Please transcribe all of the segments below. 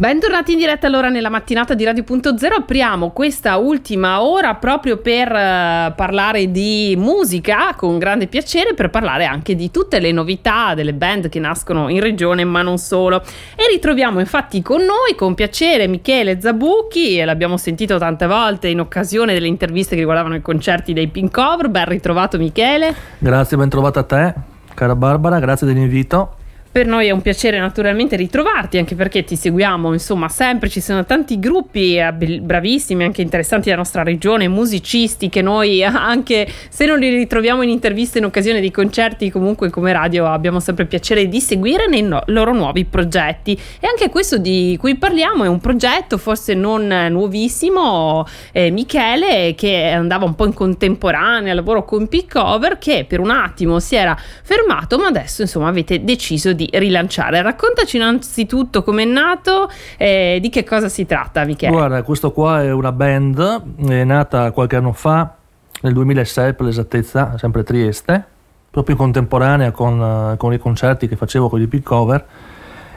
Bentornati in diretta allora nella mattinata di Radio.0. Apriamo questa ultima ora proprio per uh, parlare di musica con grande piacere, per parlare anche di tutte le novità delle band che nascono in regione, ma non solo. E ritroviamo infatti con noi con piacere Michele Zabucchi, e l'abbiamo sentito tante volte in occasione delle interviste che riguardavano i concerti dei Pink Cover. Ben ritrovato Michele. Grazie, ben trovato a te, cara Barbara, grazie dell'invito. Per noi è un piacere naturalmente ritrovarti, anche perché ti seguiamo, insomma, sempre ci sono tanti gruppi eh, bravissimi, anche interessanti della nostra regione, musicisti che noi, anche se non li ritroviamo in interviste in occasione di concerti, comunque come radio abbiamo sempre piacere di seguire nei no- loro nuovi progetti. E anche questo di cui parliamo è un progetto forse non nuovissimo, eh, Michele, che andava un po' in contemporanea, lavoro con Pick Cover, che per un attimo si era fermato, ma adesso insomma avete deciso di di rilanciare. Raccontaci innanzitutto come è nato e di che cosa si tratta, Michele. Guarda, questo qua è una band, è nata qualche anno fa, nel 2006 per l'esattezza, sempre a Trieste, proprio in contemporanea con, con i concerti che facevo con i Pick Cover.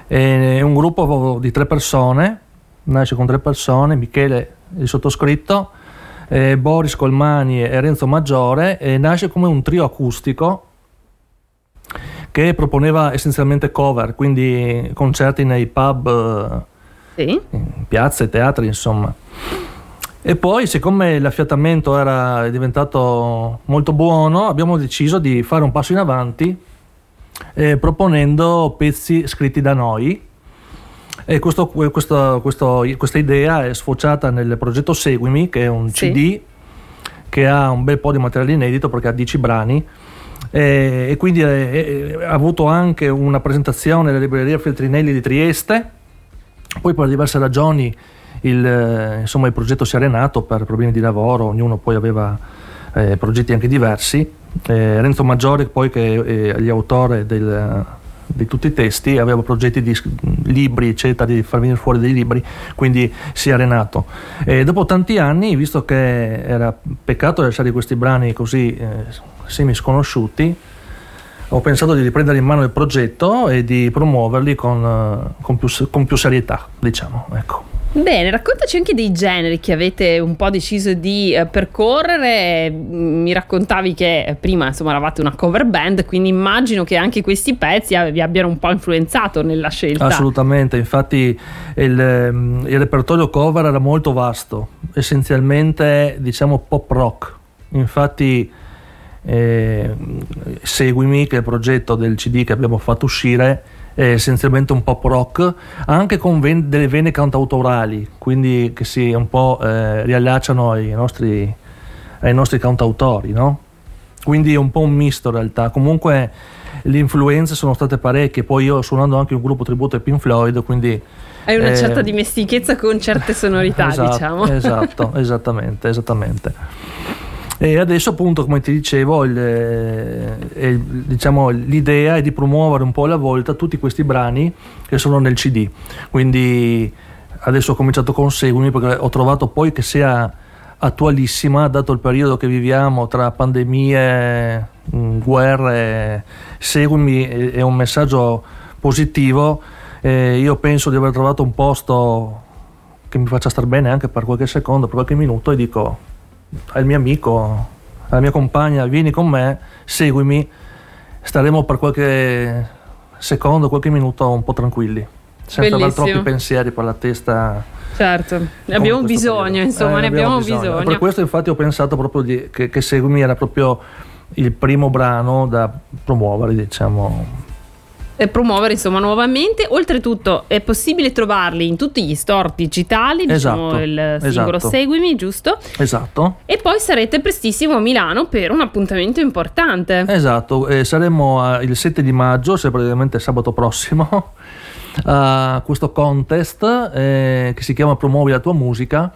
È un gruppo di tre persone, nasce con tre persone, Michele, il sottoscritto, eh, Boris Colmani e Renzo Maggiore, e nasce come un trio acustico che proponeva essenzialmente cover, quindi concerti nei pub, sì. piazze, teatri, insomma. E poi, siccome l'affiatamento era diventato molto buono, abbiamo deciso di fare un passo in avanti eh, proponendo pezzi scritti da noi. E questo, questo, questo, questa idea è sfociata nel progetto Seguimi, che è un sì. CD che ha un bel po' di materiale inedito perché ha 10 brani eh, e quindi eh, ha avuto anche una presentazione alla libreria Feltrinelli di Trieste, poi per diverse ragioni il, eh, insomma, il progetto si è arenato per problemi di lavoro, ognuno poi aveva eh, progetti anche diversi. Eh, Renzo Maggiore, poi che è gli autore del, di tutti i testi, aveva progetti di libri, eccetera, di far venire fuori dei libri, quindi si è arenato. E dopo tanti anni, visto che era peccato lasciare questi brani così eh, semi sconosciuti, ho pensato di riprendere in mano il progetto e di promuoverli con, eh, con, più, con più, serietà, diciamo. Ecco. Bene, raccontaci anche dei generi che avete un po' deciso di eh, percorrere. Mi raccontavi che prima insomma eravate una cover band, quindi immagino che anche questi pezzi vi abbiano un po' influenzato nella scelta. Assolutamente, infatti il, ehm, il repertorio cover era molto vasto, essenzialmente diciamo pop rock. Infatti eh, Seguimi, che è il progetto del CD che abbiamo fatto uscire, è essenzialmente un pop rock, anche con ven- delle vene cantautorali, quindi che si un po' eh, riallacciano ai nostri, ai nostri cantautori, no? Quindi è un po' un misto in realtà. Comunque le influenze sono state parecchie, poi io suonando anche un gruppo tributo ai Pink Floyd, quindi... Hai una eh, certa dimestichezza con certe sonorità, esatto, diciamo. Esatto, esattamente, esattamente. E adesso appunto, come ti dicevo, il, il, eh, diciamo, l'idea è di promuovere un po' alla volta tutti questi brani che sono nel CD. Quindi adesso ho cominciato con Seguimi perché ho trovato poi che sia attualissima, dato il periodo che viviamo tra pandemie, mm, guerre, Seguimi è un messaggio positivo. Eh, io penso di aver trovato un posto che mi faccia star bene anche per qualche secondo, per qualche minuto e dico al mio amico, alla mia compagna, vieni con me, seguimi, staremo per qualche secondo, qualche minuto un po' tranquilli, senza avere troppi pensieri per la testa. Certo, ne abbiamo bisogno, periodo. insomma, eh, ne abbiamo, bisogno. bisogno. Per questo infatti ho pensato proprio di, che, che Seguimi era proprio il primo brano da promuovere, diciamo, promuovere insomma nuovamente. Oltretutto è possibile trovarli in tutti gli store digitali diciamo esatto, il singolo esatto. seguimi giusto? Esatto. E poi sarete prestissimo a Milano per un appuntamento importante. Esatto eh, saremo il 7 di maggio se praticamente sabato prossimo a questo contest eh, che si chiama promuovi la tua musica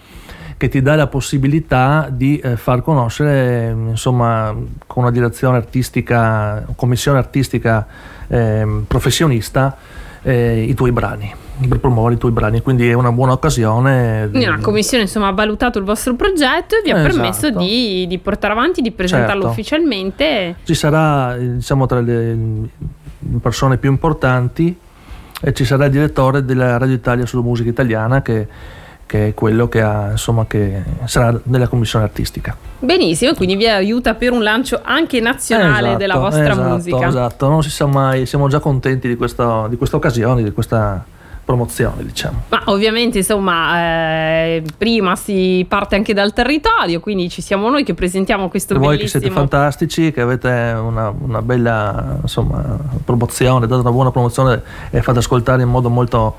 che ti dà la possibilità di eh, far conoscere, insomma, con una direzione artistica, commissione artistica eh, professionista, eh, i tuoi brani per promuovere i tuoi brani quindi è una buona occasione la commissione insomma ha valutato il vostro progetto e vi ha esatto. permesso di, di, portare avanti di presentarlo certo. ufficialmente ci sarà diciamo tra le persone più importanti e ci sarà il direttore della Radio Italia sulla musica italiana che che è quello che, ha, insomma, che sarà nella commissione artistica. Benissimo, quindi vi aiuta per un lancio anche nazionale esatto, della vostra esatto, musica. Esatto, non si sa mai, siamo già contenti di, questo, di questa occasione, di questa promozione, diciamo. Ma ovviamente, insomma, eh, prima si parte anche dal territorio, quindi ci siamo noi che presentiamo questo e bellissimo... Voi che siete fantastici, che avete una, una bella insomma, promozione, date una buona promozione e fate ascoltare in modo molto,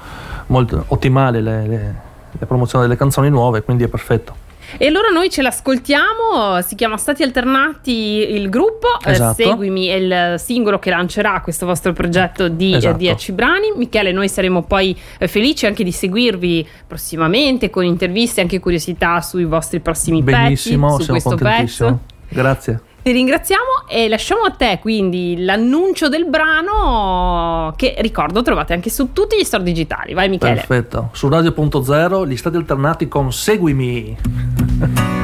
molto ottimale le, le la promozione delle canzoni nuove, quindi è perfetto. E allora noi ce l'ascoltiamo, si chiama Stati Alternati il gruppo, eh, esatto. eh, Seguimi è il singolo che lancerà questo vostro progetto di 10 esatto. brani. Michele, noi saremo poi eh, felici anche di seguirvi prossimamente con interviste e anche curiosità sui vostri prossimi Benissimo, pezzi, su questo pezzo. Grazie. Ti ringraziamo e lasciamo a te quindi l'annuncio del brano che ricordo trovate anche su tutti gli store digitali. Vai Michele. Perfetto. Su Radio.0 gli stati alternati con Seguimi.